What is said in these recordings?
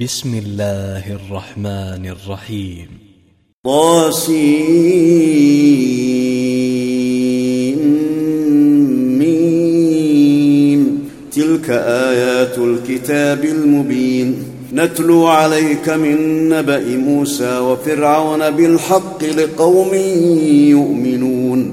بسم الله الرحمن الرحيم. طاسيم تلك آيات الكتاب المبين. نتلو عليك من نبأ موسى وفرعون بالحق لقوم يؤمنون.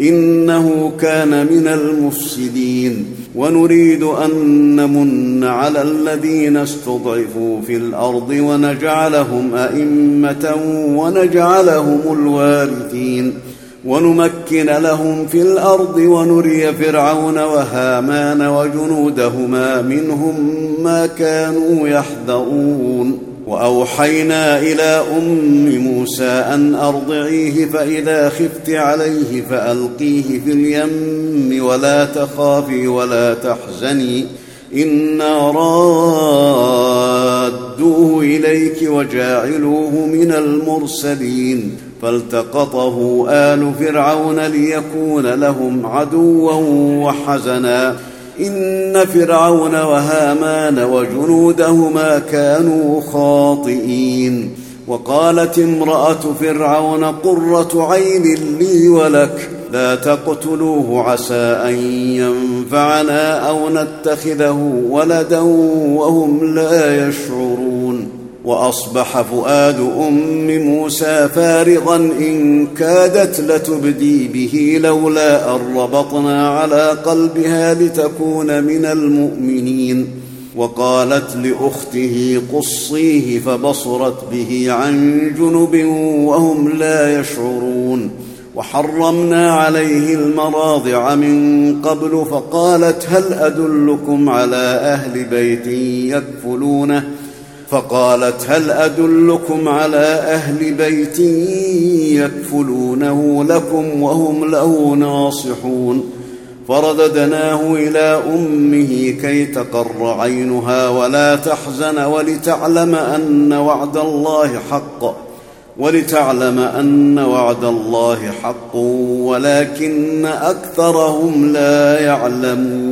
إنه كان من المفسدين. ونريد أن نمن على الذين استضعفوا في الأرض ونجعلهم أئمة ونجعلهم الوارثين. ونمكن لهم في الأرض ونري فرعون وهامان وجنودهما منهم ما كانوا يحذرون. وأوحينا إلى أم موسى أن أرضعيه فإذا خفت عليه فألقيه في اليم ولا تخافي ولا تحزني إنا رادوه إليك وجاعلوه من المرسلين فالتقطه آل فرعون ليكون لهم عدوا وحزنا. إن فرعون وهامان وجنودهما كانوا خاطئين. وقالت امرأة فرعون قرة عين لي ولك لا تقتلوه عسى أن ينفعنا أو نتخذه ولدا وهم لا يشعرون. وأصبح فؤاد أم موسى فارغا إن كادت لتبدي به لولا أن ربطنا على قلبها لتكون من المؤمنين. وقالت لأخته قصيه فبصرت به عن جنب وهم لا يشعرون. وحرمنا عليه المراضع من قبل فقالت هل أدلكم على أهل بيت يكفلونه؟ فقالت هل أدلكم على أهل بيت يكفلونه لكم وهم له ناصحون؟ فرددناه إلى أمه كي تقر عينها ولا تحزن ولتعلم أن وعد الله حق ولتعلم أن وعد الله حق ولكن أكثرهم لا يعلمون.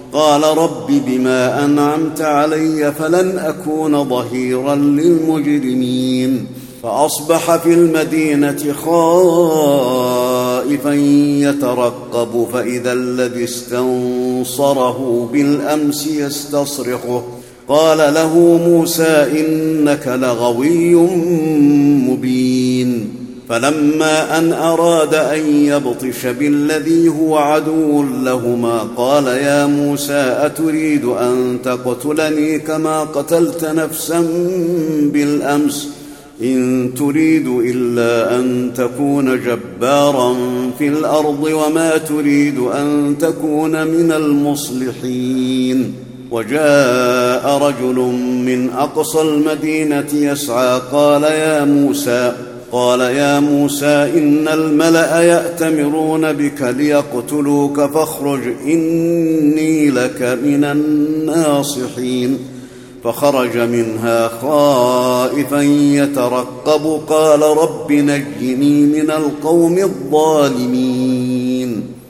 قال رب بما أنعمت علي فلن أكون ظهيرا للمجرمين. فأصبح في المدينة خائفا يترقب فإذا الذي استنصره بالأمس يستصرخه. قال له موسى إنك لغوي مبين. فلما أن أراد أن يبطش بالذي هو عدو لهما قال يا موسى أتريد أن تقتلني كما قتلت نفسا بالأمس إن تريد إلا أن تكون جبارا في الأرض وما تريد أن تكون من المصلحين وجاء رجل من أقصى المدينة يسعى قال يا موسى قال يا موسى إن الملأ يأتمرون بك ليقتلوك فاخرج إني لك من الناصحين. فخرج منها خائفا يترقب قال رب نجني من القوم الظالمين.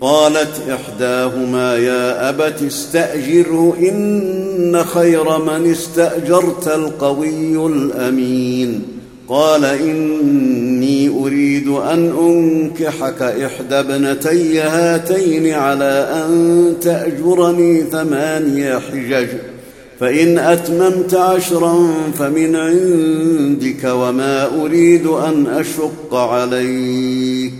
قالت إحداهما يا أبت استأجره إن خير من استأجرت القوي الأمين. قال إني أريد أن أنكحك إحدى ابنتي هاتين على أن تأجرني ثماني حجج فإن أتممت عشرا فمن عندك وما أريد أن أشق عليك.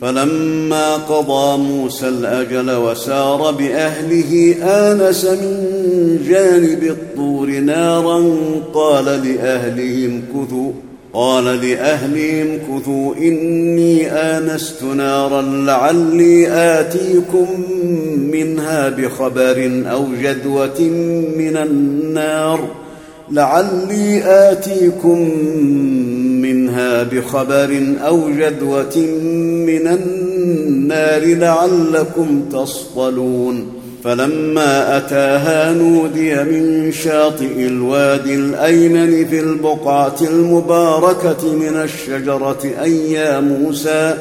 فلما قضى موسى الأجل وسار بأهله آنس من جانب الطور نارا قال لأهلهم كثوا قال لأهلهم كثوا إني آنست نارا لعلي آتيكم منها بخبر أو جذوة من النار لعلي آتيكم بخبر أو جذوه من النار لعلكم تصطلون. فلما أتاها نودي من شاطئ الوادي الأيمن في البقعة المباركة من الشجرة أي يا موسى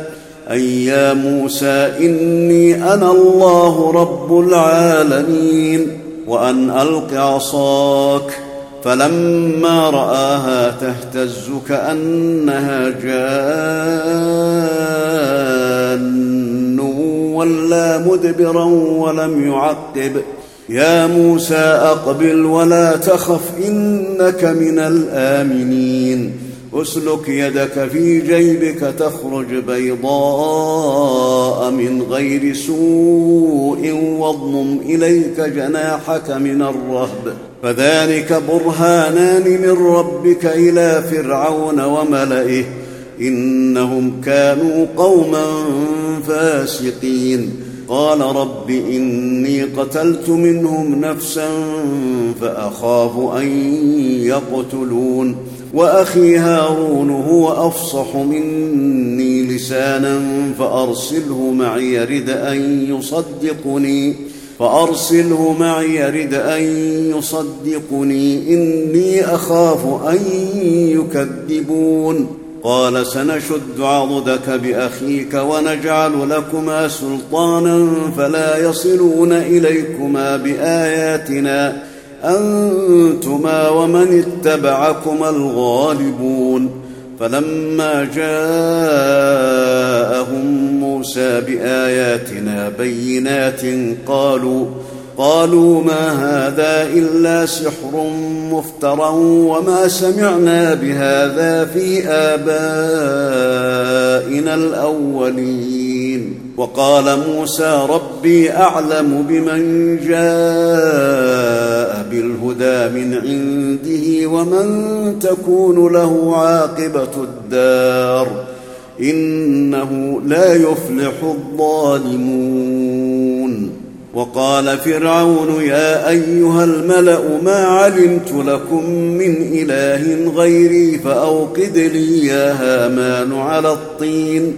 أي يا موسى إني أنا الله رب العالمين وأن ألق عصاك. فلما رآها تهتز كأنها جان. ولا مدبرا ولم يعقب. يا موسى أقبل ولا تخف إنك من الآمنين. أسلك يدك في جيبك تخرج بيضاء من غير سوء واضمم إليك جناحك من الرهب. فذلك برهانان من ربك إلى فرعون وملئه. إنهم كانوا قوما فاسقين. قال رب إني قتلت منهم نفسا فأخاف أن يقتلون. وأخي هارون هو أفصح مني لسانا فأرسله معي يرد أن يصدقني فأرسله معي يرد أن يصدقني. إني أخاف أن يكذبون. قال سنشد عضدك بأخيك ونجعل لكما سلطانا فلا يصلون إليكما بآياتنا. أنتما ومن اتبعكما الغالبون فلما جاءهم موسى بآياتنا بينات قالوا قالوا ما هذا إلا سحر مفترى وما سمعنا بهذا في آبائنا الأولين وقال موسى ربي أعلم بمن جاء بالهدى من عنده ومن تكون له عاقبة الدار إنه لا يفلح الظالمون. وقال فرعون يا أيها الملأ ما علمت لكم من إله غيري فأوقد لي يا هامان على الطين.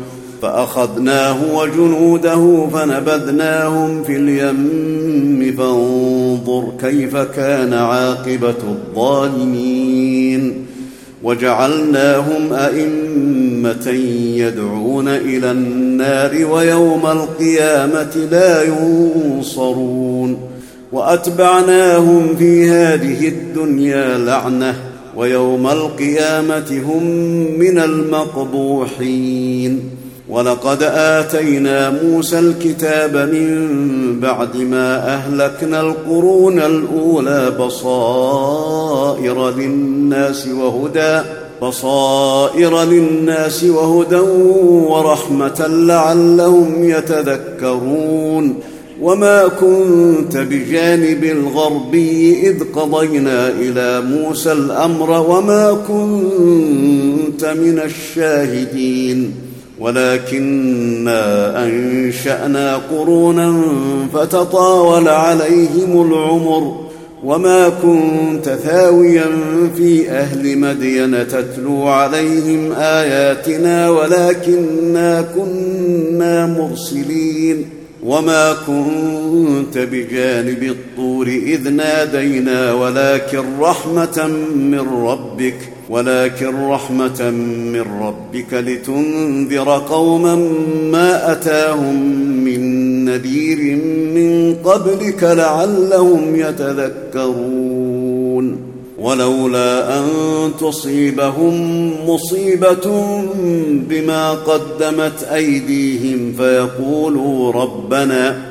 فأخذناه وجنوده فنبذناهم في اليم فانظر كيف كان عاقبة الظالمين. وجعلناهم أئمة يدعون إلى النار ويوم القيامة لا ينصرون. وأتبعناهم في هذه الدنيا لعنة ويوم القيامة هم من المقبوحين. ولقد آتينا موسى الكتاب من بعد ما أهلكنا القرون الأولى بصائر للناس وهدى بصائر للناس وهدى ورحمة لعلهم يتذكرون. وما كنت بجانب الغربي إذ قضينا إلى موسى الأمر وما كنت من الشاهدين. ولكنا أنشأنا قرونا فتطاول عليهم العمر وما كنت ثاويا في أهل مدين تتلو عليهم آياتنا ولكنا كنا مرسلين وما كنت بجانب الطور إذ نادينا ولكن رحمة من ربك ولكن رحمة من ربك لتنذر قوما ما أتاهم من نذير من قبلك لعلهم يتذكرون. ولولا أن تصيبهم مصيبة بما قدمت أيديهم فيقولوا ربنا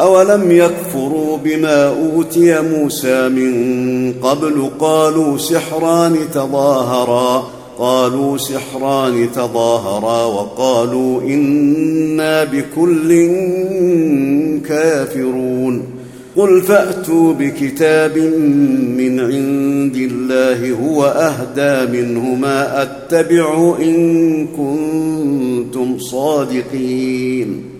اولم يكفروا بما اوتي موسى من قبل قالوا سحران تظاهرا قالوا سحران تظاهرا وقالوا أنا بكل كافرون قل فاتوا بكتاب من عند الله هو اهدى منهما اتبع ان كنتم صادقين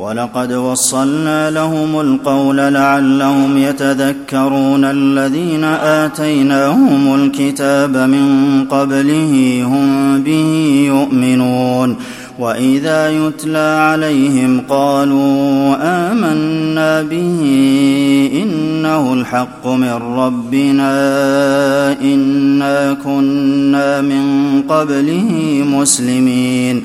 ولقد وصلنا لهم القول لعلهم يتذكرون الذين آتيناهم الكتاب من قبله هم به يؤمنون وإذا يتلى عليهم قالوا آمنا به إنه الحق من ربنا إنا كنا من قبله مسلمين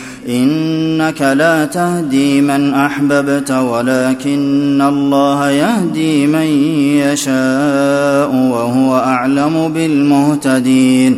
إنك لا تهدي من أحببت ولكن الله يهدي من يشاء وهو أعلم بالمهتدين.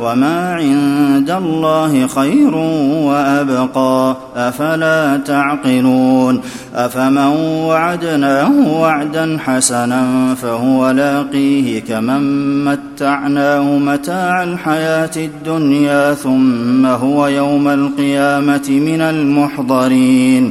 وما عند الله خير وأبقى. أفلا تعقلون؟ أفمن وعدناه وعدا حسنا فهو لاقيه كمن متعناه متاع الحياة الدنيا ثم هو يوم القيامة من المحضرين.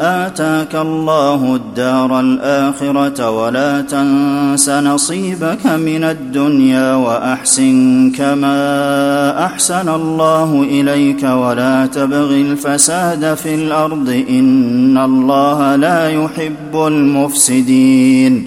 آتاك الله الدار الآخرة ولا تنس نصيبك من الدنيا وأحسن كما أحسن الله إليك ولا تبغ الفساد في الأرض إن الله لا يحب المفسدين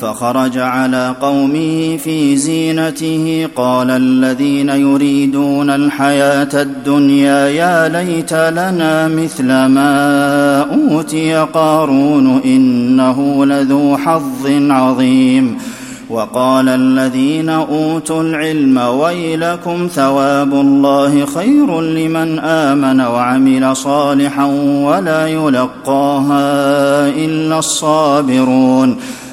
فخرج على قومه في زينته. قال الذين يريدون الحياة الدنيا يا ليت لنا مثل ما أوتي قارون إنه لذو حظ عظيم. وقال الذين أوتوا العلم ويلكم ثواب الله خير لمن آمن وعمل صالحا ولا يلقاها إلا الصابرون.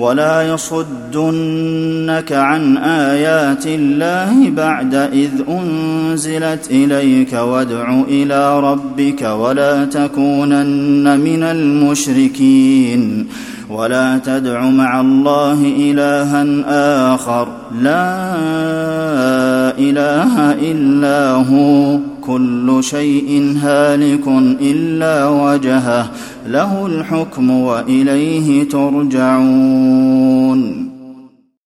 ولا يصدنك عن آيات الله بعد إذ أنزلت إليك وادع إلى ربك ولا تكونن من المشركين ولا تدع مع الله إلها آخر لا إله إلا هو كل شيء هالك إلا وجهه له الحكم وإليه ترجعون.